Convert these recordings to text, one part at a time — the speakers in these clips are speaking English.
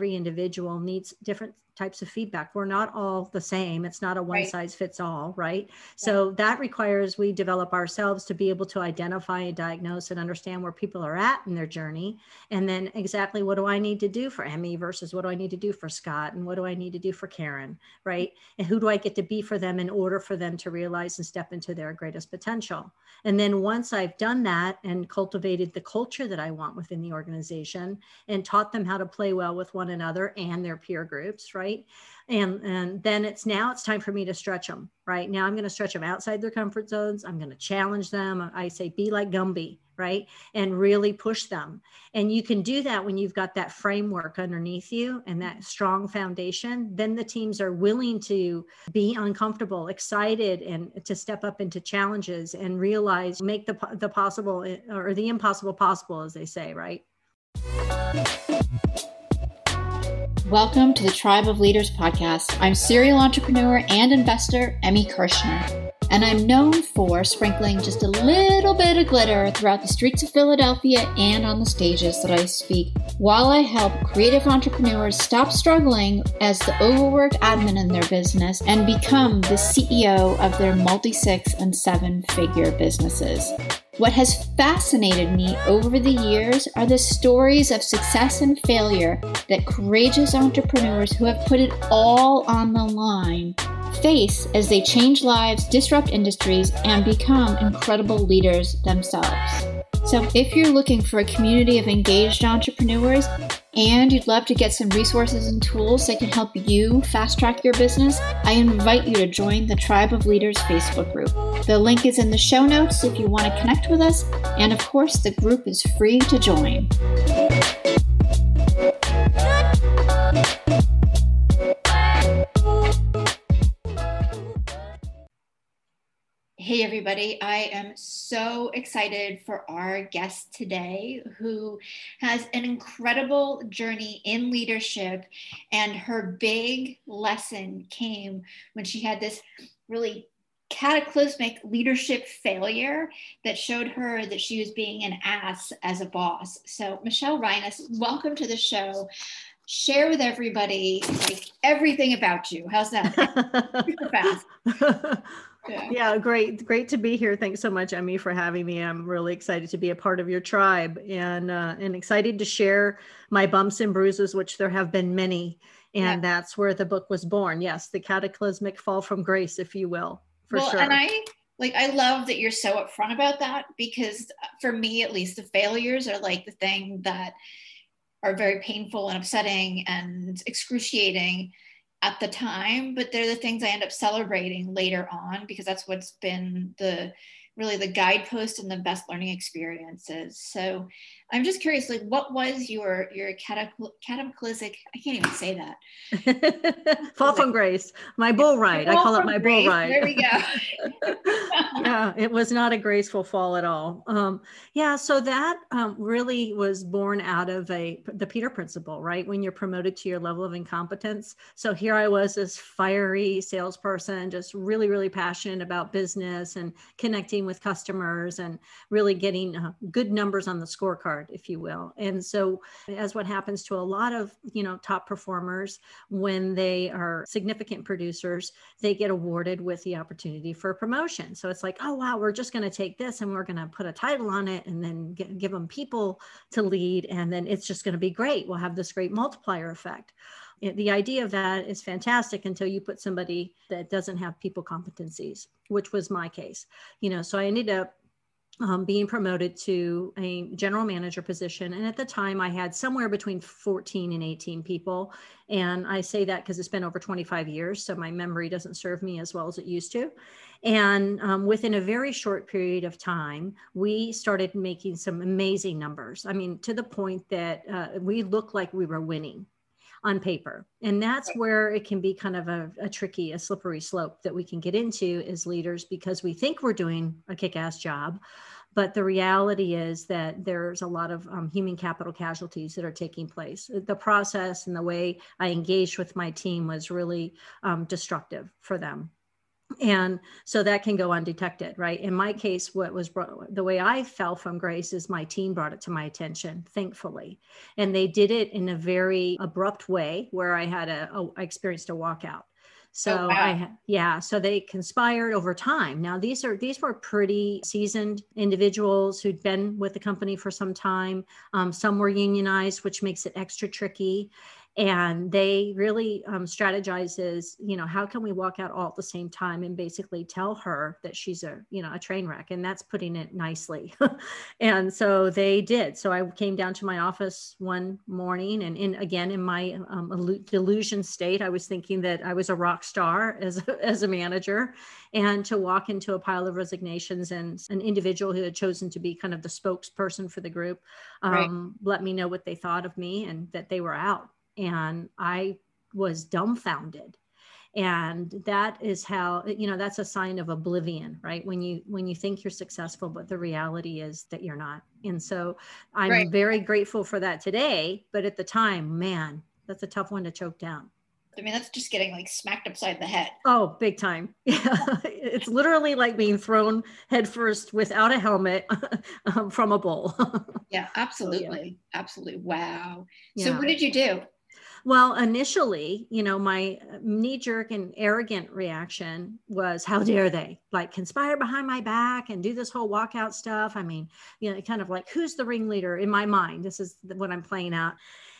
every individual needs different types of feedback. We're not all the same. It's not a one Right. size fits all, right? So that requires we develop ourselves to be able to identify and diagnose and understand where people are at in their journey. And then exactly what do I need to do for Emmy versus what do I need to do for Scott and what do I need to do for Karen, right? And who do I get to be for them in order for them to realize and step into their greatest potential? And then once I've done that and cultivated the culture that I want within the organization and taught them how to play well with one another and their peer groups, right? And, and then it's now it's time for me to stretch them, right? Now I'm going to stretch them outside their comfort zones. I'm going to challenge them. I say, be like Gumby, right? And really push them. And you can do that when you've got that framework underneath you and that strong foundation. Then the teams are willing to be uncomfortable, excited, and to step up into challenges and realize, make the, the possible eh, or the impossible possible, as they say, right? Welcome to the Tribe of Leaders podcast. I'm serial entrepreneur and investor Emmy Kirshner, and I'm known for sprinkling just a little bit of glitter throughout the streets of Philadelphia and on the stages that I speak while I help creative entrepreneurs stop struggling as the overworked admin in their business and become the CEO of their multi six and seven figure businesses. What has fascinated me over the years are the stories of success and failure that courageous entrepreneurs who have put it all on the line face as they change lives, disrupt industries, and become incredible leaders themselves. So, if you're looking for a community of engaged entrepreneurs and you'd love to get some resources and tools that can help you fast track your business, I invite you to join the Tribe of Leaders Facebook group. The link is in the show notes if you want to connect with us, and of course, the group is free to join. Hey, everybody. I am so excited for our guest today, who has an incredible journey in leadership. And her big lesson came when she had this really cataclysmic leadership failure that showed her that she was being an ass as a boss. So, Michelle Reines, welcome to the show. Share with everybody like everything about you. How's that? Super fast. Yeah. yeah. great, great to be here. Thanks so much, Emmy, for having me. I'm really excited to be a part of your tribe and uh, and excited to share my bumps and bruises, which there have been many, and yeah. that's where the book was born. Yes, the cataclysmic fall from grace, if you will, for well, sure. And I like I love that you're so upfront about that because for me, at least, the failures are like the thing that are very painful and upsetting and excruciating at the time, but they're the things I end up celebrating later on because that's what's been the really the guidepost and the best learning experiences. So I'm just curious, like, what was your your cataclysmic? I can't even say that. Fall from grace, my bull ride. I call it my grace. bull ride. There we go. yeah, it was not a graceful fall at all. Um, yeah, so that um, really was born out of a the Peter principle, right? When you're promoted to your level of incompetence. So here I was, this fiery salesperson, just really, really passionate about business and connecting with customers and really getting uh, good numbers on the scorecard if you will. And so, as what happens to a lot of you know top performers when they are significant producers, they get awarded with the opportunity for promotion. So it's like, oh wow, we're just going to take this and we're going to put a title on it and then get, give them people to lead, and then it's just going to be great. We'll have this great multiplier effect the idea of that is fantastic until you put somebody that doesn't have people competencies which was my case you know so i ended up um, being promoted to a general manager position. And at the time, I had somewhere between 14 and 18 people. And I say that because it's been over 25 years. So my memory doesn't serve me as well as it used to. And um, within a very short period of time, we started making some amazing numbers. I mean, to the point that uh, we looked like we were winning on paper. And that's where it can be kind of a, a, tricky, a slippery slope that we can get into as leaders because we think we're doing a kick ass job. But the reality is that there's a lot of um, human capital casualties that are taking place. The process and the way I engaged with my team was really um, destructive for them and so that can go undetected, right? In my case, what was the way I fell from grace is my team brought it to my attention, thankfully. And they did it in a very abrupt way where I had a, a I experienced a walkout. So oh, wow. I yeah, so they conspired over time. Now these are these were pretty seasoned individuals who'd been with the company for some time. Um, some were unionized, which makes it extra tricky and they really um, strategizes you know how can we walk out all at the same time and basically tell her that she's a you know a train wreck and that's putting it nicely. And so they did. So i came down to my office one morning and in again in my um, delusion state i was thinking that i was a rock star as, as a manager and to walk into a pile of resignations and an individual who had chosen to be kind of the spokesperson for the group um, right. let me know what they thought of me and that they were out and I was dumbfounded and that is how you know that's a sign of oblivion right when you when you think you're successful but the reality is that you're not and so i'm right. very grateful for that today but at the time man that's a tough one to choke down I mean, that's just getting like smacked upside the head. Oh, big time. Yeah. it's literally like being thrown headfirst without a helmet um, from a bowl. yeah, absolutely. Oh, yeah. Absolutely. Wow. Yeah. So, what did you do? Well, initially, you know, my uh, knee jerk and arrogant reaction was, how dare they like conspire behind my back and do this whole walkout stuff? I mean, you know, kind of like, who's the ringleader in my mind? This is what I'm playing out.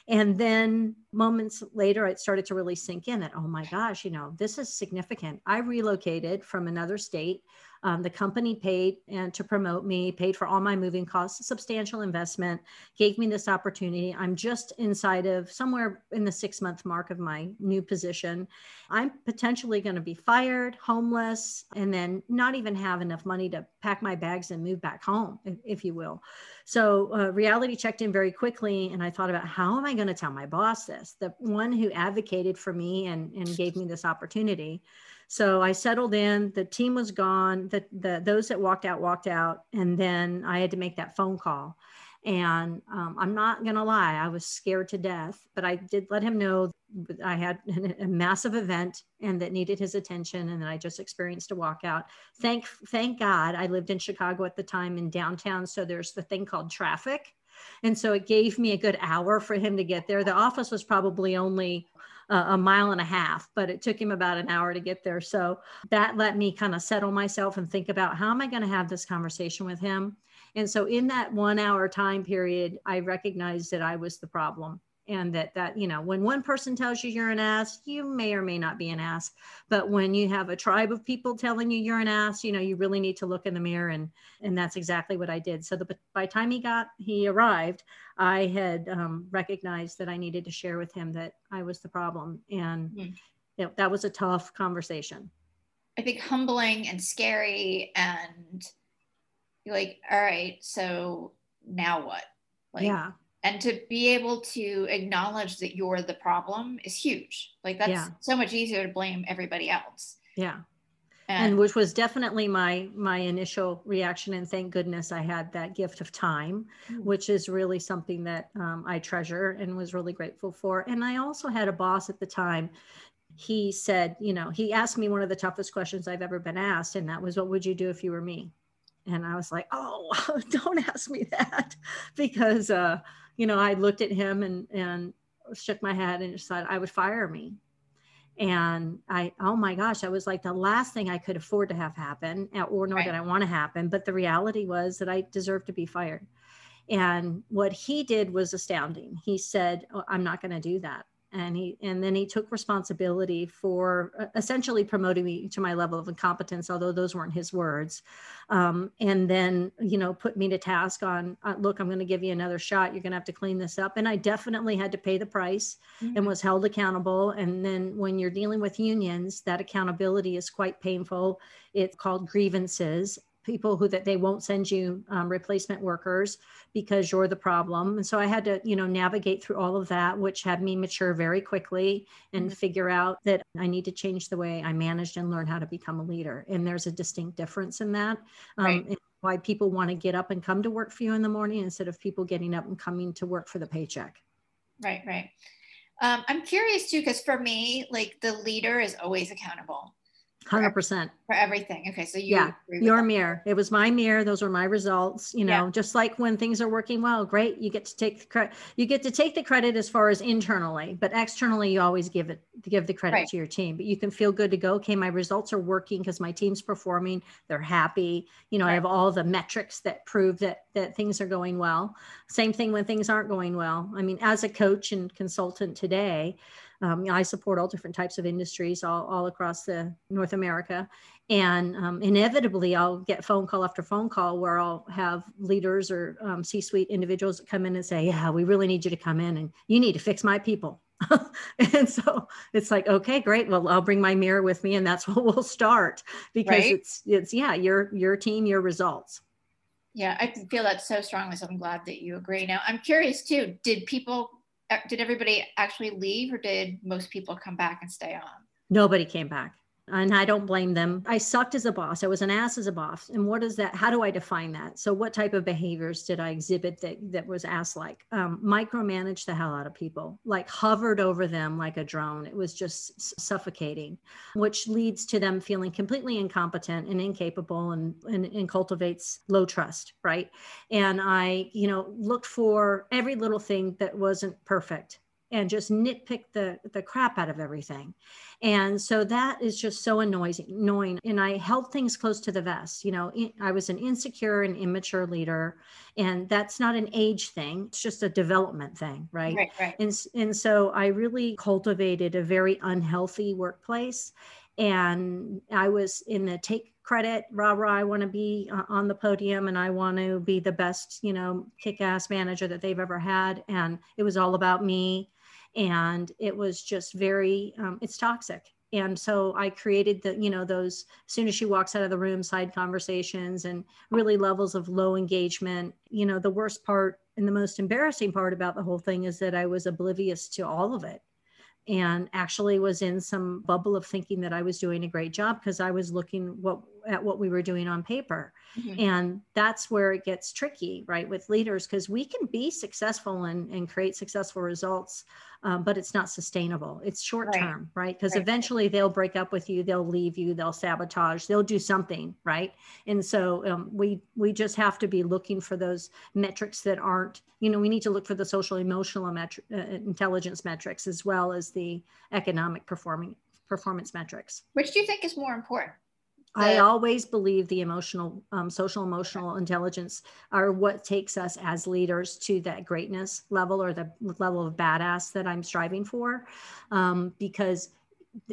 And then moments later, it started to really sink in that, oh my gosh, you know, this is significant. I relocated from another state um, the company paid and to promote me, paid for all my moving costs, substantial investment, gave me this opportunity. I'm just inside of somewhere in the six month mark of my new position. I'm potentially going to be fired, homeless, and then not even have enough money to pack my bags and move back home, if, if you will. So uh, reality checked in very quickly, and I thought about how am I going to tell my boss this? The one who advocated for me and, and gave me this opportunity. So I settled in. The team was gone. The, the those that walked out walked out, and then I had to make that phone call. And um, I'm not gonna lie, I was scared to death, but I did let him know I had a massive event and that needed his attention, and that I just experienced a walkout. Thank thank God I lived in Chicago at the time in downtown, so there's the thing called traffic. And so it gave me a good hour for him to get there. The office was probably only a mile and a half, but it took him about an hour to get there. So that let me kind of settle myself and think about how am I going to have this conversation with him. And so in that one hour time period, I recognized that I was the problem and that that you know when one person tells you you're an ass you may or may not be an ass. But when you have a tribe of people telling you you're an ass you know you really need to look in the mirror and and that's exactly what i did. So the, by the time he got he arrived i had um, recognized that i needed to share with him that i was the problem. And mm. you know, that was a tough conversation. I think humbling and scary and you're like all right so now what? Like yeah and to be able to acknowledge that you're the problem is huge. Like that's yeah. so much easier to blame everybody else. Yeah. And, and, which was definitely my my initial reaction and thank goodness i had that gift of time mm-hmm. which is really something that um, i treasure and was really grateful for. And i also had a boss at the time. He said you know he asked me one of the toughest questions i've ever been asked and that was what would you do if you were me? And i was like oh don't ask me that. Because uh you know, I looked at him and and shook my head and decided I would fire me. And I, oh my gosh, I was like the last thing I could afford to have happen, or nor right. did I want to happen. But the reality was that I deserved to be fired. And what he did was astounding. He said, oh, I'm not going to do that and he and then he took responsibility for uh, essentially promoting me to my level of incompetence although those weren't his words um, and then you know put me to task on uh, look i'm going to give you another shot. You're going to have to clean this up. And i definitely had to pay the price mm-hmm. and was held accountable. And then when you're dealing with unions that accountability is quite painful. It's called grievances people who that they won't send you um, replacement workers because you're the problem. And so i had to you know navigate through all of that which had me mature very quickly and mm-hmm. figure out that i need to change the way i managed and learn how to become a leader. And there's a distinct difference in that um, right. why people want to get up and come to work for you in the morning instead of people getting up and coming to work for the paycheck. Right right. Um, i'm curious too because for me like the leader is always accountable Hundred percent for everything. Okay, so you yeah, your that. mirror. It was my mirror. Those were my results. You know, yeah. just like when things are working well, great. You get to take the credit. You get to take the credit as far as internally, but externally, you always give it give the credit right. to your team. But you can feel good to go. Okay, my results are working because my team's performing. They're happy. You know, right. I have all the metrics that prove that that things are going well. Same thing when things aren't going well. I mean, as a coach and consultant today um, I support all different types of industries all, all across the North America. And um, inevitably, I'll get phone call after phone call where I'll have leaders or um, C suite individuals that come in and say, Yeah, we really need you to come in and you need to fix my people. and so it's like, okay, great. Well, I'll bring my mirror with me and that's what we'll start because right? it's, it's, yeah, your, your team, your results. Yeah, I feel that so strongly. So I'm glad that you agree. Now, I'm curious too. Did people did everybody actually leave or did most people come back and stay on? Nobody came back and I don't blame them. I sucked as a boss. I was an ass as a boss. And what is that? How do I define that? So, what type of behaviors did I exhibit that, that was ass like? Um, micromanaged the hell out of people, like hovered over them like a drone. It was just suffocating, which leads to them feeling completely incompetent and incapable and, and, and cultivates low trust, right? And I, you know, looked for every little thing that wasn't perfect and just nitpick the the crap out of everything. And so that is just so annoying annoying. And i held things close to the vest. You know i was an insecure and immature leader and that's not an age thing. It's just a development thing right, right, right. and and so i really cultivated a very unhealthy workplace. And i was in the take credit rah rah i want to be uh, on the podium and i want to be the best you know kick-ass manager that they've ever had. And it was all about me and it was just very um, it's toxic. And so i created the you know those as soon as she walks out of the room side conversations and really levels of low engagement. You know the worst part and the most embarrassing part about the whole thing is that i was oblivious to all of it and actually was in some bubble of thinking that I was doing a great job because I was looking what at what we were doing on paper. Mm-hmm. And that's where it gets tricky, right, with leaders, because we can be successful and, and create successful results, um, but it's not sustainable. It's short term, right? Because right. eventually they'll break up with you, they'll leave you, they'll sabotage, they'll do something, right? And so um, we we just have to be looking for those metrics that aren't, you know, we need to look for the social emotional metri- uh, intelligence metrics as well as the economic performing performance metrics. Which do you think is more important? I always believe the emotional, um, social emotional intelligence are what takes us as leaders to that greatness level or the level of badass that I'm striving for. Um, because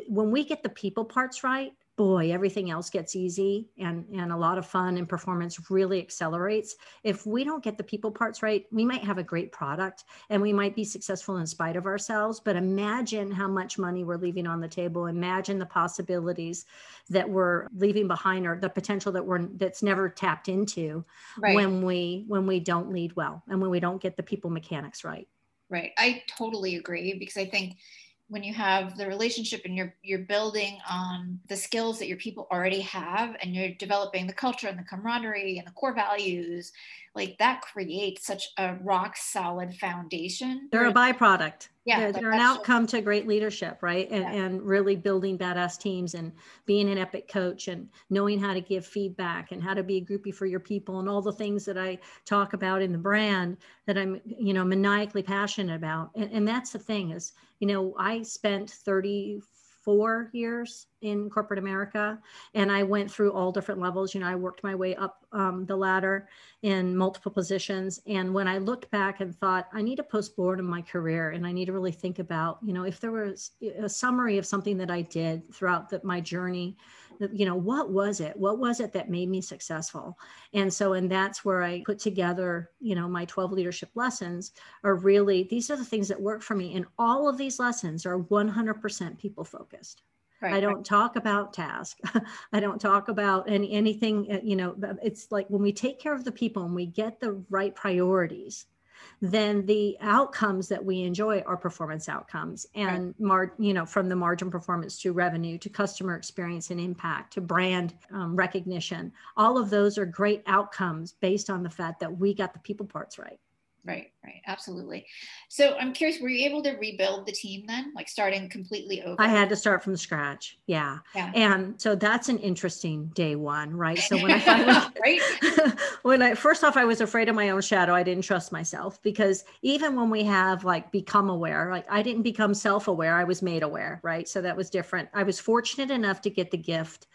when we get the people parts right, boy, everything else gets easy and, and a lot of fun and performance really accelerates. If we don't get the people parts right, we might have a great product and we might be successful in spite of ourselves. But imagine how much money we're leaving on the table. Imagine the possibilities that we're leaving behind or the potential that we're that's never tapped into right. when we when we don't lead well and when we don't get the people mechanics right. Right. I totally agree because I think when you have the relationship and you're you're building on the skills that your people already have and you're developing the culture and the camaraderie and the core values like that creates such a rock solid foundation. They're a byproduct. Yeah they're, they're an outcome to great leadership right? And, yeah. and really building badass teams and being an epic coach and knowing how to give feedback and how to be a groupie for your people and all the things that i talk about in the brand that i'm you know maniacally passionate about. And, and that's the thing is you know, I spent 34 years in corporate America and I went through all different levels. You know, I worked my way up um, the ladder in multiple positions. And when I looked back and thought, I need to post board in my career and I need to really think about, you know, if there was a summary of something that I did throughout the, my journey you know what was it what was it that made me successful and so and that's where i put together you know my 12 leadership lessons are really these are the things that work for me and all of these lessons are 100% people focused Right, I don't right. talk about task. I don't talk about any anything. Uh, you know, it's like when we take care of the people and we get the right priorities, then the outcomes that we enjoy are performance outcomes and right. mar- you know from the margin performance to revenue to customer experience and impact to brand um, recognition all of those are great outcomes based on the fact that we got the people parts right right, right. Absolutely. So I'm curious, were you able to rebuild the team then, like starting completely over? I had to start from scratch. Yeah. yeah. And so that's an interesting day one, right? So when I finally, right? when I, first off, I was afraid of my own shadow. I didn't trust myself because even when we have like become aware, like I didn't become self aware, I was made aware, right? So that was different. I was fortunate enough to get the gift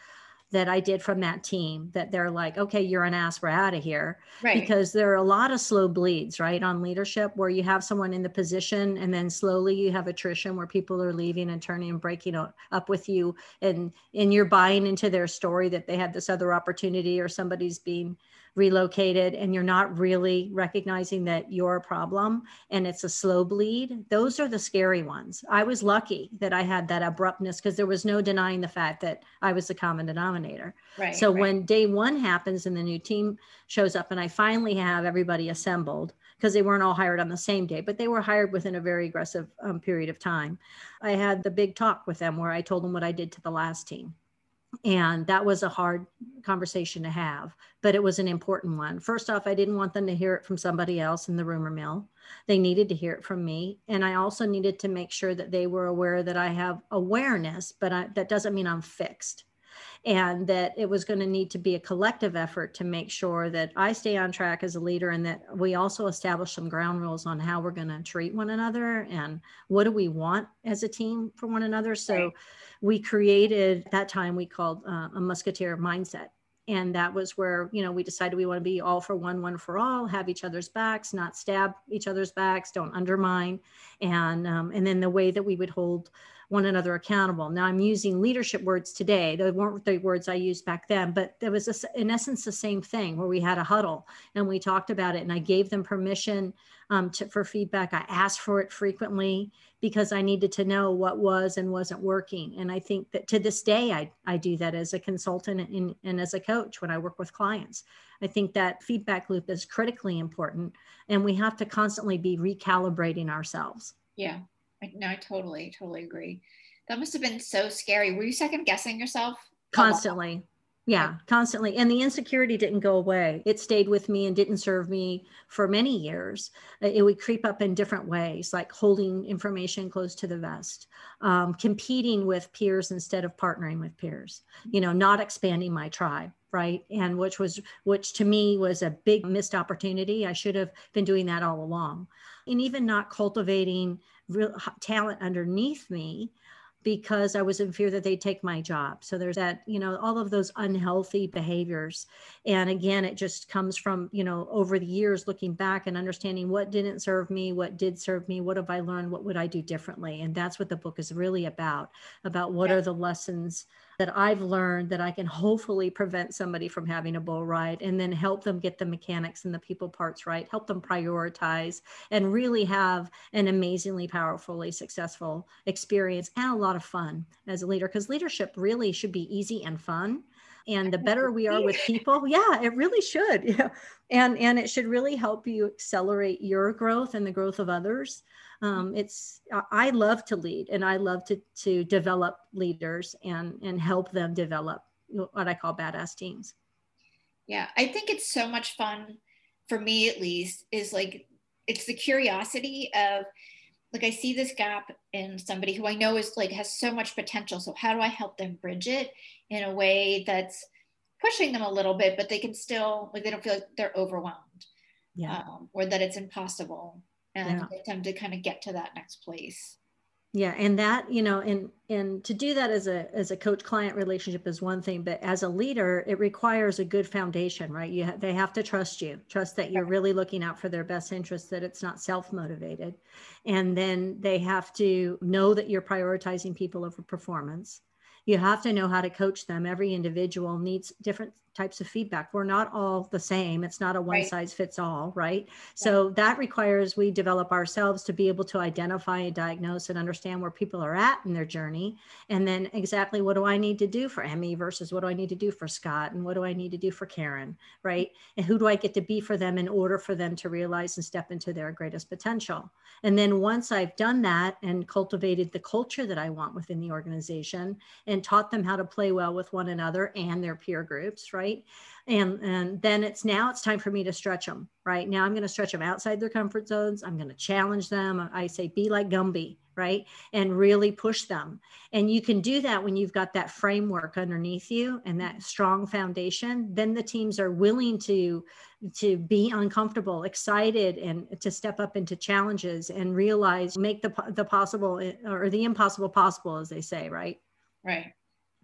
that I did from that team that they're like, okay, you're an ass, we're out of here. Right. Because there are a lot of slow bleeds, right, on leadership where you have someone in the position and then slowly you have attrition where people are leaving and turning and breaking up with you and and you're buying into their story that they had this other opportunity or somebody's being relocated and you're not really recognizing that you're a problem and it's a slow bleed, those are the scary ones. I was lucky that I had that abruptness because there was no denying the fact that I was the common denominator. Right, so right. when day one happens and the new team shows up and I finally have everybody assembled, because they weren't all hired on the same day, but they were hired within a very aggressive um, period of time. I had the big talk with them where I told them what I did to the last team and that was a hard conversation to have but it was an important one first off i didn't want them to hear it from somebody else in the rumor mill they needed to hear it from me and i also needed to make sure that they were aware that i have awareness but I, that doesn't mean i'm fixed and that it was going to need to be a collective effort to make sure that I stay on track as a leader and that we also establish some ground rules on how we're going to treat one another and what do we want as a team for one another. So right. We created that time we called uh, a musketeer mindset. And that was where you know we decided we want to be all for one one for all have each other's backs not stab each other's backs don't undermine. And um, and then the way that we would hold one another accountable. Now I'm using leadership words today. They weren't the words I used back then, but there was a, in essence the same thing where we had a huddle and we talked about it and I gave them permission um, to, for feedback. I asked for it frequently because I needed to know what was and wasn't working. And I think that to this day, I, I do that as a consultant and, and as a coach when I work with clients. I think that feedback loop is critically important and we have to constantly be recalibrating ourselves. Yeah. I, no, I totally, totally agree. That must have been so scary. Were you second guessing yourself? Constantly. Yeah, constantly. And the insecurity didn't go away. It stayed with me and didn't serve me for many years. Uh, it would creep up in different ways, like holding information close to the vest, um, competing with peers instead of partnering with peers, you know, not expanding my tribe right and which was which to me was a big missed opportunity i should have been doing that all along and even not cultivating real talent underneath me because I was in fear that they'd take my job. So there's that, you know, all of those unhealthy behaviors. And again, it just comes from, you know, over the years looking back and understanding what didn't serve me, what did serve me, what have I learned, what would I do differently? And that's what the book is really about, about what yeah. are the lessons that I've learned that I can hopefully prevent somebody from having a bull ride and then help them get the mechanics and the people parts right, help them prioritize and really have an amazingly powerfully successful experience and a lot of fun as a leader because leadership really should be easy and fun and the better we are with people yeah it really should yeah. And and it should really help you accelerate your growth and the growth of others. Um, it's i love to lead and i love to to develop leaders and and help them develop what i call badass teams. Yeah i think it's so much fun for me at least is like it's the curiosity of like i see this gap in somebody who i know is like has so much potential. So how do i help them bridge it in a way that's pushing them a little bit but they can still like they don't feel like they're overwhelmed yeah. um, or that it's impossible. And yeah. get them to kind of get to that next place yeah and that you know and and to do that as a as a coach client relationship is one thing but as a leader it requires a good foundation right? You ha- they have to trust you trust that you're really looking out for their best interest that it's not self motivated and then they have to know that you're prioritizing people over performance you have to know how to coach them every individual needs different types of feedback. We're not all the same. It's not a one right. size fits all, right? Yeah. So that requires we develop ourselves to be able to identify and diagnose and understand where people are at in their journey. And then exactly what do I need to do for Emmy versus what do I need to do for Scott and what do I need to do for Karen, right? And who do I get to be for them in order for them to realize and step into their greatest potential? And then once I've done that and cultivated the culture that I want within the organization and taught them how to play well with one another and their peer groups, right? And and then it's now it's time for me to stretch them, right? Now I'm going to stretch them outside their comfort zones. I'm going to challenge them. I say be like Gumby, right? And really push them. And you can do that when you've got that framework underneath you and that strong foundation. Then the teams are willing to to be uncomfortable, excited, and to step up into challenges and realize, make the the possible eh, or the impossible possible, as they say, right? Right.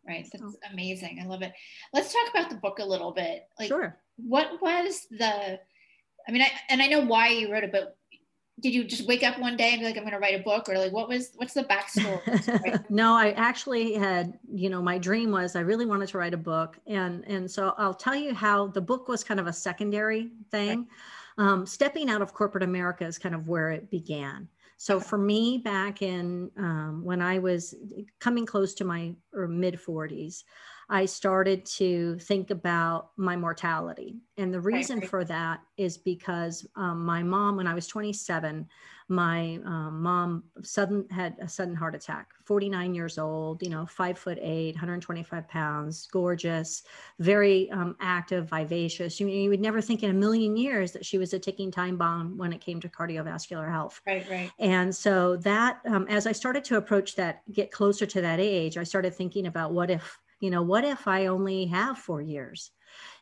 Right. That's amazing. I love it. Let's talk about the book a little bit. Like, sure. What was the I mean, I, and I know why you wrote it, but did you just wake up one day and be like i'm going to write a book or like what was what's the backstory no i actually had you know my dream was i really wanted to write a book and and so i'll tell you how the book was kind of a secondary thing right. um, stepping out of corporate america is kind of where it began so for me back in um, when i was coming close to my mid 40s I started to think about my mortality. And the reason for that is because um, my mom, when I was 27, my um, mom sudden had a sudden heart attack 49 years old you know five foot eight 125 pounds gorgeous very um, active vivacious. You, you would never think in a million years that she was a ticking time bomb when it came to cardiovascular health. Right right. And so that um, as i started to approach that get closer to that age i started thinking about what if you know what if i only have four years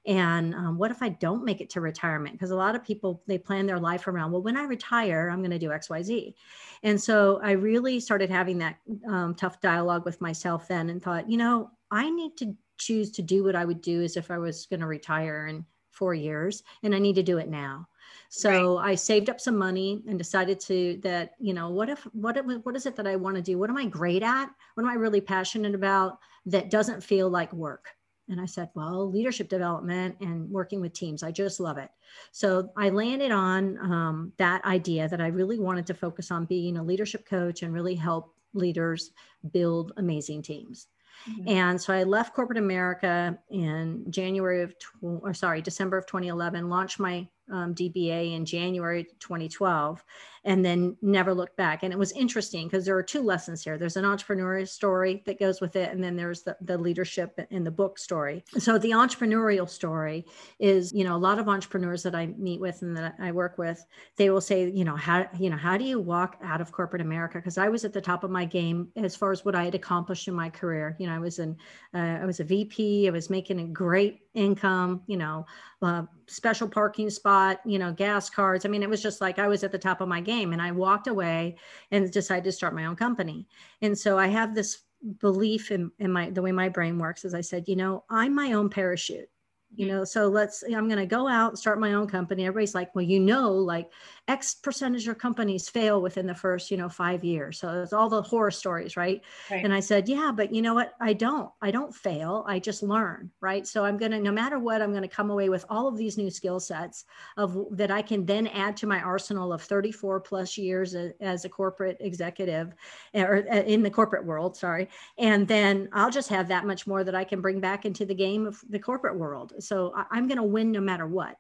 and um, what if i don't make it to retirement because a lot of people they plan their life around well when i retire i'm going to do xyz and so i really started having that um, tough dialogue with myself then and thought you know i need to choose to do what i would do as if i was going to retire in four years and i need to do it now so right. I saved up some money and decided to that, you know, what if what what is it that I want to do? What am I great at? What am I really passionate about that doesn't feel like work? And I said, well, leadership development and working with teams. I just love it. So I landed on um, that idea that I really wanted to focus on being a leadership coach and really help leaders build amazing teams. Mm-hmm. And so I left corporate America in January of, tw- or sorry, December of 2011, launched my um, DBA in January 2012 and then never looked back. And it was interesting because there are two lessons here. There's an entrepreneurial story that goes with it, and then there's the, the leadership in the book story. So the entrepreneurial story is, you know, a lot of entrepreneurs that I meet with and that I work with, they will say, you know, how, you know, how do you walk out of corporate America? Because I was at the top of my game as far as what I had accomplished in my career. You know, I was in, uh, I was a VP, I was making a great income, you know, uh, special parking spot, you know, gas cards. I mean, it was just like I was at the top of my game and I walked away and decided to start my own company. And so I have this belief in, in my the way my brain works as I said, you know, I'm my own parachute you mm-hmm. know so let's i'm going to go out and start my own company everybody's like well you know like x percentage of companies fail within the first you know five years. So it's all the horror stories right? right. And i said yeah but you know what? I don't. I don't fail. I just learn right? So i'm going to no matter what i'm going to come away with all of these new skill sets of that i can then add to my arsenal of 34 plus years as, as a corporate executive eh, or eh, in the corporate world sorry. And then i'll just have that much more that i can bring back into the game of the corporate world. So I, am going to win no matter what.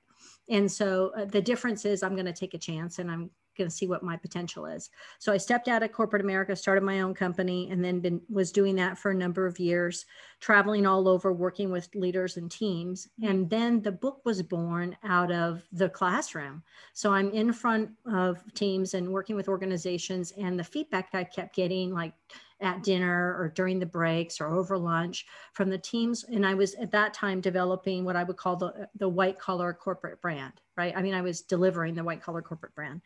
And so uh, the difference is I'm going to take a chance and I'm going to see what my potential is. So I stepped out of corporate America, started my own company, and then been was doing that for a number of years, traveling all over, working with leaders and teams. And then the book was born out of the classroom. So I'm in front of teams and working with organizations, and the feedback I kept getting, like at dinner or during the breaks or over lunch from the teams. And I was at that time developing what I would call the, the white collar corporate brand, right? I mean, I was delivering the white collar corporate brand.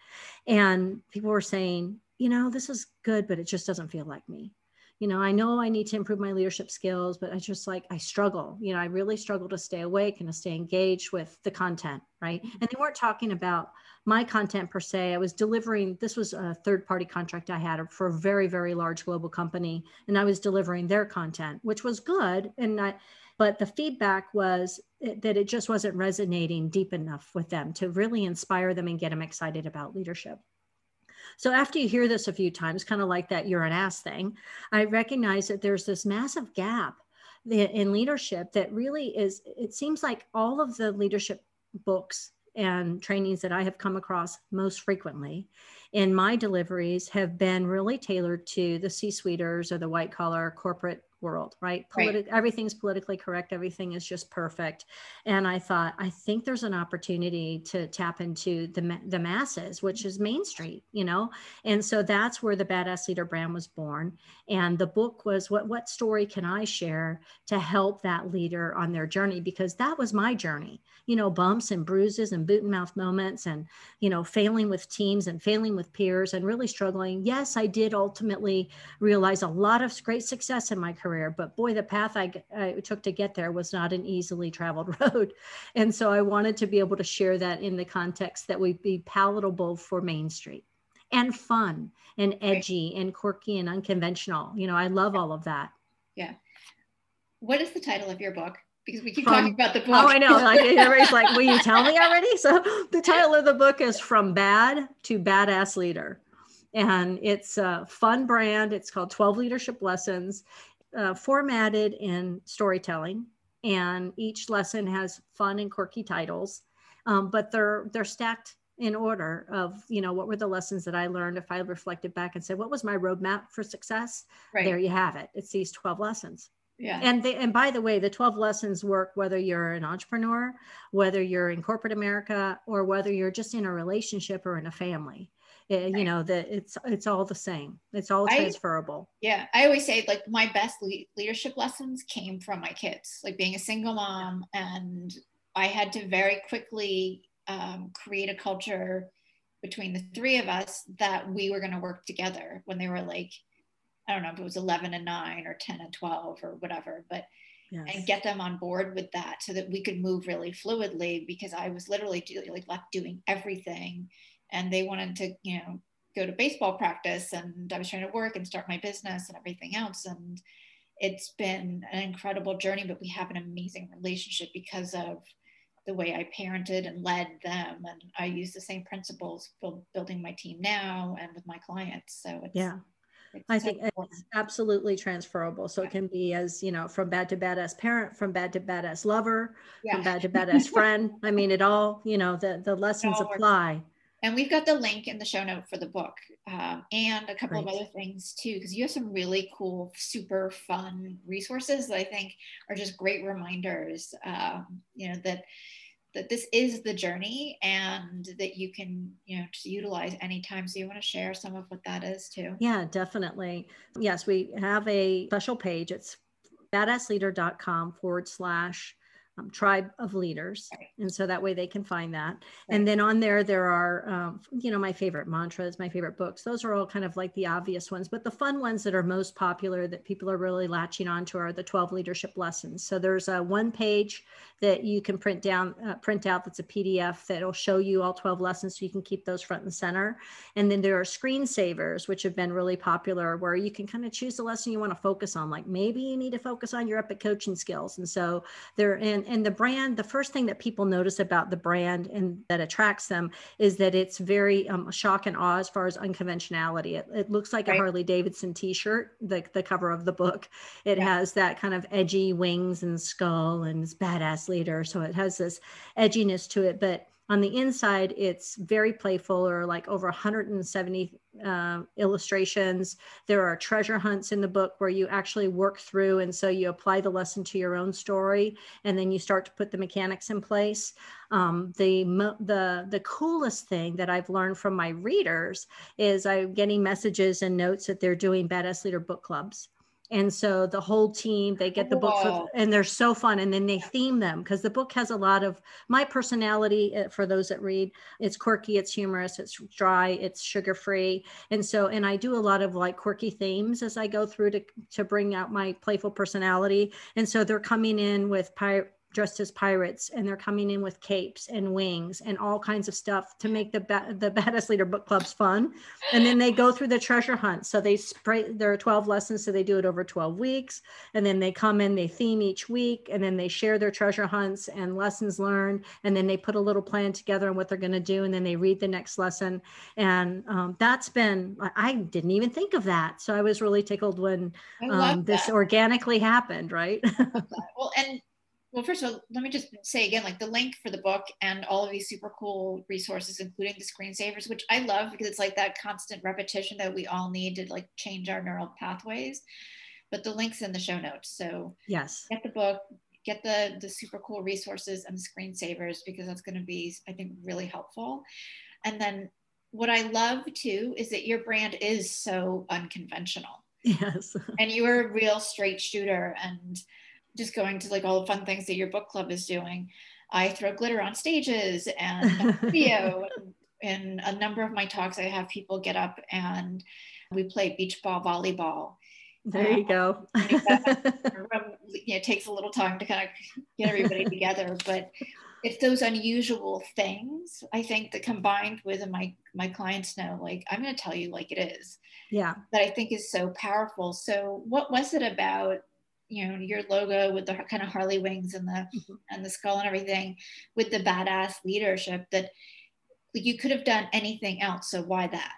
And people were saying, you know, this is good, but it just doesn't feel like me you know i know i need to improve my leadership skills but i just like i struggle you know i really struggle to stay awake and to stay engaged with the content right? Mm-hmm. and they weren't talking about my content per se. I was delivering this was a third party contract i had for a very very large global company and i was delivering their content which was good and i but the feedback was that it just wasn't resonating deep enough with them to really inspire them and get them excited about leadership so after you hear this a few times, kind of like that you're an ass thing, I recognize that there's this massive gap in leadership that really is, it seems like all of the leadership books and trainings that I have come across most frequently in my deliveries have been really tailored to the C suiters or the white collar corporate world, right? Politi- right? Everything's politically correct. Everything is just perfect. And I thought, I think there's an opportunity to tap into the, the masses, which is Main Street, you know? And so that's where the Badass Leader brand was born. And the book was what, what story can I share to help that leader on their journey? Because that was my journey, you know, bumps and bruises and boot and mouth moments and, you know, failing with teams and failing with peers and really struggling. Yes, I did ultimately realize a lot of great success in my career, but boy, the path I, I took to get there was not an easily traveled road. And so I wanted to be able to share that in the context that would be palatable for Main Street and fun and edgy right. and quirky and unconventional. You know, I love all of that. Yeah. What is the title of your book? Because we keep From, talking about the oh, book. Oh, I know. Like everybody's like, will you tell me already? So the title of the book is From Bad to Badass Leader and it's a fun brand. It's called 12 Leadership Lessons, uh, formatted in storytelling, and each lesson has fun and quirky titles, um, but they're they're stacked in order of you know what were the lessons that I learned. If I reflected back and said what was my roadmap for success, right. there you have it. It's these 12 lessons. Yeah. And they, and by the way, the 12 lessons work whether you're an entrepreneur, whether you're in corporate America, or whether you're just in a relationship or in a family. Eh, you know that it's it's all the same it's all transferable I, yeah i always say like my best le- leadership lessons came from my kids like being a single mom and i had to very quickly um, create a culture between the three of us that we were going to work together when they were like i don't know if it was 11 and 9 or 10 and 12 or whatever but Yes. and get them on board with that so that we could move really fluidly because I was literally do, like left doing everything and they wanted to you know go to baseball practice and i was trying to work and start my business and everything else and it's been an incredible journey but we have an amazing relationship because of the way i parented and led them and i use the same principles building my team now and with my clients so it's yeah I think it's absolutely transferable. So it can be as, you know, from bad to badass parent, from bad to badass lover, yeah. from bad to badass friend. I mean, it all, you know, the, the lessons apply. And we've got the link in the show note for the book um, and a couple Great. of other things too, because you have some really cool, super fun resources that I think are just great reminders, um, you know, that that this is the journey and that you can you know utilize anytime. So you want to share some of what that is too? Yeah definitely. Yes we have a special page. It's badassleader.com forward slash um, tribe of leaders. And so that way they can find that. And then on there there are um, you know my favorite mantras my favorite books. Those are all kind of like the obvious ones but the fun ones that are most popular that people are really latching onto are the 12 leadership lessons. So there's a one page that you can print down uh, print out that's a pdf that'll show you all 12 lessons so you can keep those front and center. And then there are screensavers which have been really popular where you can kind of choose the lesson you want to focus on. Like maybe you need to focus on your epic coaching skills. And so they're in and the brand the first thing that people notice about the brand and that attracts them is that it's very um, shock and awe as far as unconventionality it, it looks like right. a harley davidson t-shirt the, the cover of the book it yeah. has that kind of edgy wings and skull and badass leader. So it has this edginess to it, but on the inside, it's very playful or like over 170 uh, illustrations. There are treasure hunts in the book where you actually work through. And so you apply the lesson to your own story and then you start to put the mechanics in place. Um, the, the, the coolest thing that I've learned from my readers is I'm getting messages and notes that they're doing Badass Leader book clubs and so the whole team they get the book for, and they're so fun and then they theme them because the book has a lot of my personality eh, for those that read it's quirky it's humorous it's dry it's sugar free and so and i do a lot of like quirky themes as i go through to to bring out my playful personality. And so they're coming in with pirate dressed as pirates and they're coming in with capes and wings and all kinds of stuff to make the ba- the badass leader book clubs fun. And then they go through the treasure hunt. So they spray there are 12 lessons so they do it over 12 weeks. And then they come in they theme each week and then they share their treasure hunts and lessons learned. And then they put a little plan together on what they're going to do and then they read the next lesson. And um, that's been i didn't even think of that. So i was really tickled when um, this organically happened right? Well and well, first of all, let me just say again, like the link for the book and all of these super cool resources, including the screensavers, which I love because it's like that constant repetition that we all need to like change our neural pathways. but the links in the show notes. So yes, get the book, get the the super cool resources and the screensavers because that's going to be, I think, really helpful. And then what I love too is that your brand is so unconventional. Yes. and you are a real straight shooter and just going to like all the fun things that your book club is doing. I throw glitter on stages and video. in a number of my talks, I have people get up and we play beach ball volleyball. There you go. it takes a little time to kind of get everybody together, but it's those unusual things I think that combined with my my clients know like I'm going to tell you like it is. Yeah. That I think is so powerful. So what was it about you know your logo with the kind of Harley wings and the mm-hmm. and the skull and everything with the badass leadership that you could have done anything else. So why that?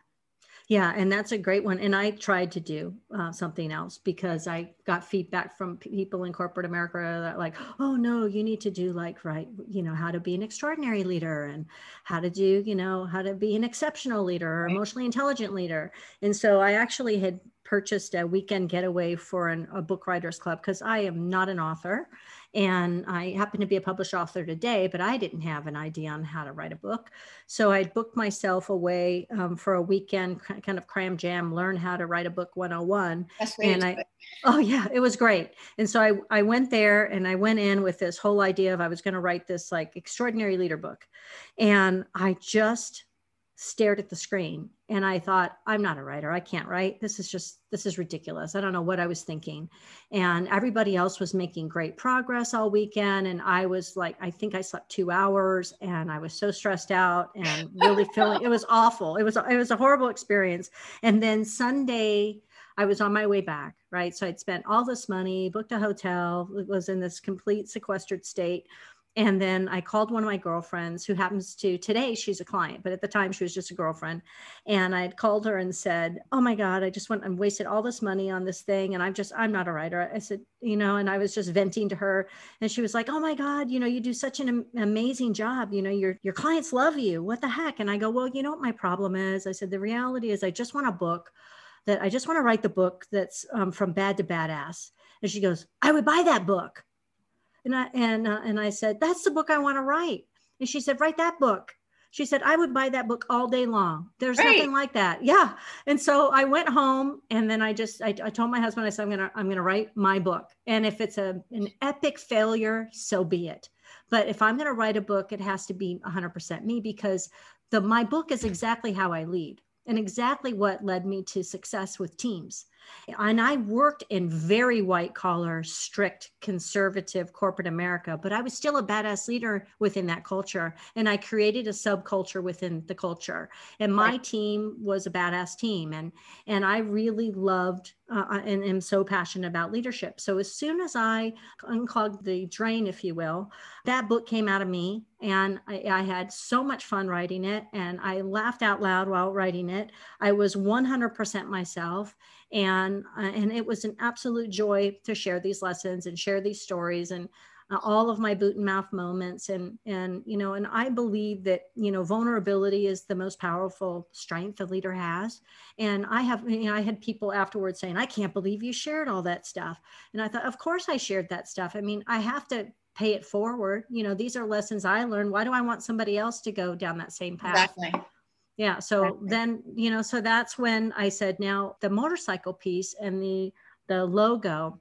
Yeah, and that's a great one. And I tried to do uh, something else because I got feedback from people in corporate America that like, oh no, you need to do like right, you know, how to be an extraordinary leader and how to do, you know, how to be an exceptional leader or emotionally intelligent leader. And so I actually had purchased a weekend getaway for an, a book writers club because I am not an author and I happen to be a published author today, but I didn't have an idea on how to write a book. So I booked myself away um, for a weekend, kind of cram jam, learn how to write a book 101. and I, oh yeah, it was great. And so I, I went there and I went in with this whole idea of I was going to write this like extraordinary leader book. And I just stared at the screen and I thought, I'm not a writer. I can't write. This is just, this is ridiculous. I don't know what I was thinking. And everybody else was making great progress all weekend. And I was like, I think I slept two hours and I was so stressed out and really feeling it was awful. It was, it was a horrible experience. And then Sunday, I was on my way back, right? So I'd spent all this money, booked a hotel, was in this complete sequestered state and then I called one of my girlfriends who happens to today she's a client, but at the time she was just a girlfriend. And I had called her and said, "Oh my God, I just went and wasted all this money on this thing, and I'm just I'm not a writer." I said, you know, and I was just venting to her, and she was like, "Oh my God, you know, you do such an amazing job. You know, your your clients love you. What the heck?" And I go, "Well, you know what my problem is?" I said, "The reality is, I just want a book." That I just want to write the book that's um, from bad to badass. And she goes, I would buy that book. And I, and, uh, and I said, that's the book I want to write. And she said, write that book. She said, I would buy that book all day long. There's right. nothing like that. Yeah. And so I went home and then I just, I, I told my husband, I said, I'm going to, I'm going to write my book. And if it's a, an epic failure, so be it. But if I'm going to write a book, it has to be 100% me because the, my book is exactly how I lead and exactly what led me to success with teams. And I worked in very white collar, strict, conservative corporate America, but I was still a badass leader within that culture. And I created a subculture within the culture. And my right. team was a badass team. And, and I really loved uh, uh, and am so passionate about leadership. So as soon as I unclogged the drain, if you will, that book came out of me, and I, I, had so much fun writing it, and I laughed out loud while writing it. I was 100% myself, and uh, and it was an absolute joy to share these lessons and share these stories and uh, all of my boot and mouth moments. And and you know and i believe that you know vulnerability is the most powerful strength a leader has. And i have you know i had people afterwards saying i can't believe you shared all that stuff. And i thought of course i shared that stuff. I mean i have to pay it forward. You know these are lessons i learned. Why do i want somebody else to go down that same path? Exactly yeah so then you know so that's when i said now the motorcycle piece and the the logo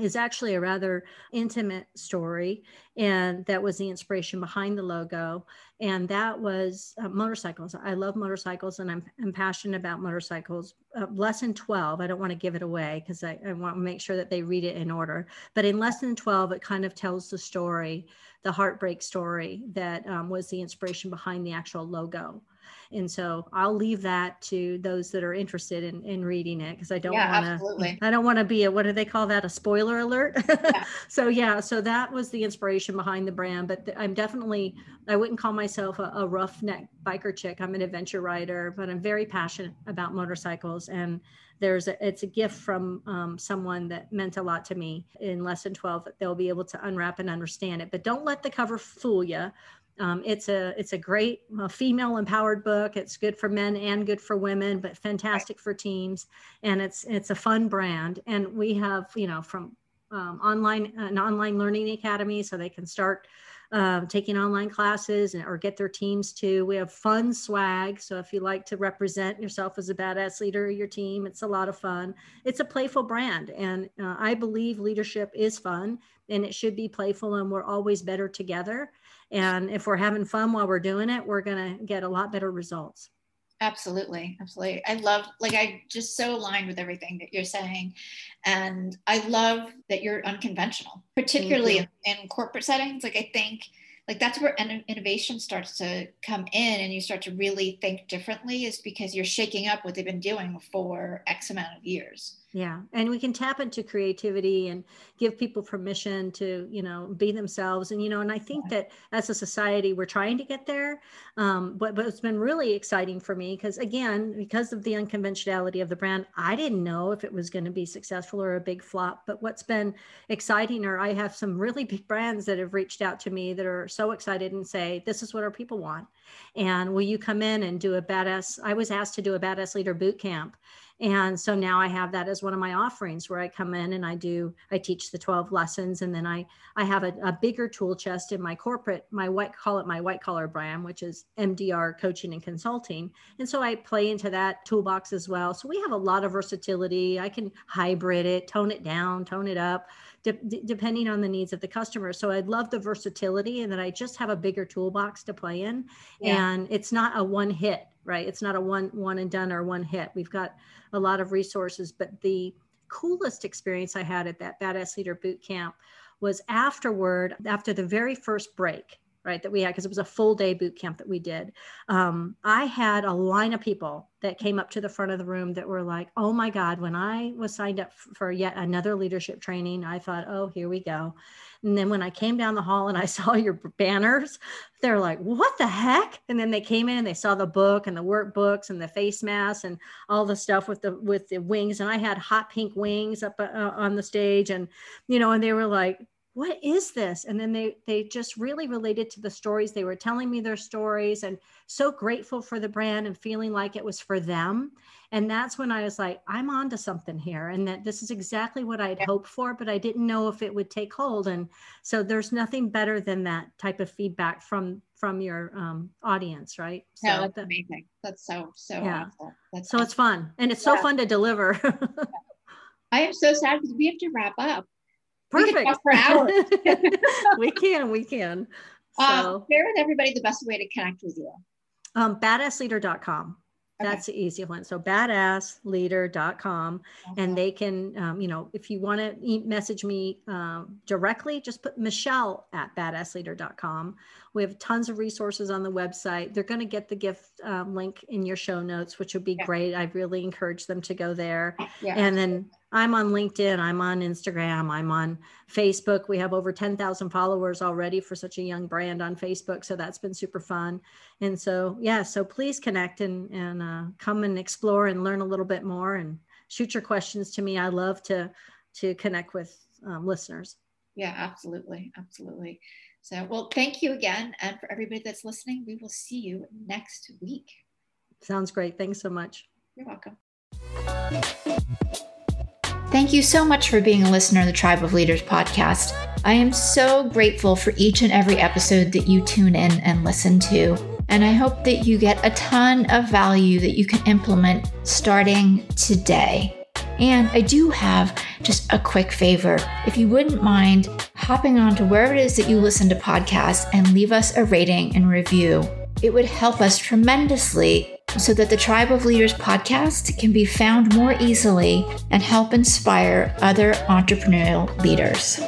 is actually a rather intimate story and that was the inspiration behind the logo and that was uh, motorcycles. I love motorcycles and i'm, I'm passionate about motorcycles. Uh, lesson 12 i don't want to give it away because I, I, want to make sure that they read it in order but in lesson 12 it kind of tells the story the heartbreak story that um, was the inspiration behind the actual logo and so I'll leave that to those that are interested in, in reading it because I don't yeah, want to I don't want to be a what do they call that a spoiler alert. Yeah. so yeah, so that was the inspiration behind the brand. But I'm definitely I wouldn't call myself a, a roughneck biker chick. I'm an adventure rider, but I'm very passionate about motorcycles and there's a, it's a gift from um, someone that meant a lot to me in lesson 12 that they'll be able to unwrap and understand it but don't let the cover fool you Um, it's a it's a great uh, female empowered book. It's good for men and good for women, but fantastic for teams. And it's it's a fun brand. And we have you know from um, online an online learning academy, so they can start um, taking online classes and, or get their teams to. We have fun swag. So if you like to represent yourself as a badass leader of your team, it's a lot of fun. It's a playful brand. And uh, I believe leadership is fun and it should be playful and we're always better together. And if we're having fun while we're doing it, we're going to get a lot better results. Absolutely. Absolutely. I love, like, I just so aligned with everything that you're saying. And I love that you're unconventional, particularly in, in corporate settings. Like, I think like that's where innovation starts to come in and you start to really think differently is because you're shaking up what they've been doing for x amount of years yeah and we can tap into creativity and give people permission to you know be themselves and you know and i think that as a society we're trying to get there um, but but it's been really exciting for me because again because of the unconventionality of the brand i didn't know if it was going to be successful or a big flop but what's been exciting or i have some really big brands that have reached out to me that are so excited and say this is what our people want and will you come in and do a badass i was asked to do a badass leader boot camp and so now i have that as one of my offerings where i come in and i do i teach the 12 lessons and then i i have a, a bigger tool chest in my corporate my white call it my white collar brand which is mdr coaching and consulting. And so i play into that toolbox as well. So we have a lot of versatility. I can hybrid it tone it down tone it up de- depending on the needs of the customer. So I'd love the versatility and that I just have a bigger toolbox to play in. Yeah. And it's not a one hit, right? It's not a one one and done or one hit. We've got a lot of resources, but the coolest experience I had at that Badass Leader Boot Camp was afterward, after the very first break right that we had because it was a full day boot camp that we did. Um, i had a line of people that came up to the front of the room that were like oh my god when i was signed up for yet another leadership training i thought oh here we go and then when i came down the hall and i saw your banners they're like what the heck? And then they came in and they saw the book and the workbooks and the face masks and all the stuff with the with the wings. And i had hot pink wings up uh, on the stage and you know and they were like what is this? And then they they just really related to the stories. They were telling me their stories and so grateful for the brand and feeling like it was for them. And that's when i was like i'm on to something here and that this is exactly what i'd yeah. hoped for but i didn't know if it would take hold. And so there's nothing better than that type of feedback from from your um, audience right? So yeah, that's the, amazing. That's so so yeah. that's so awesome. it's fun and it's so fun to deliver. I am so sad because we have to wrap up Perfect. for hours. we can, we can. Uh, so, share with everybody the best way to connect with you. Um, badassleader.com. Okay. That's the easy one. So badassleader.com. Okay. And they can, um, you know, if you want to e- message me um, directly, just put Michelle at badassleader.com. We have tons of resources on the website. They're going to get the gift um, link in your show notes, which would be yeah. great. I really encourage them to go there. Yeah. And then I'm on LinkedIn, I'm on Instagram, I'm on Facebook. We have over 10,000 followers already for such a young brand on Facebook. So that's been super fun. And so, yeah, so please connect and, and uh, come and explore and learn a little bit more and shoot your questions to me. I love to, to connect with um, listeners. Yeah, absolutely. Absolutely. So, well, thank you again. And for everybody that's listening, we will see you next week. Sounds great. Thanks so much. You're welcome. Thank you so much for being a listener of the Tribe of Leaders podcast. I am so grateful for each and every episode that you tune in and listen to. And I hope that you get a ton of value that you can implement starting today. And I do have just a quick favor. If you wouldn't mind hopping on to wherever it is that you listen to podcasts and leave us a rating and review, it would help us tremendously so that the Tribe of Leaders podcast can be found more easily and help inspire other entrepreneurial leaders.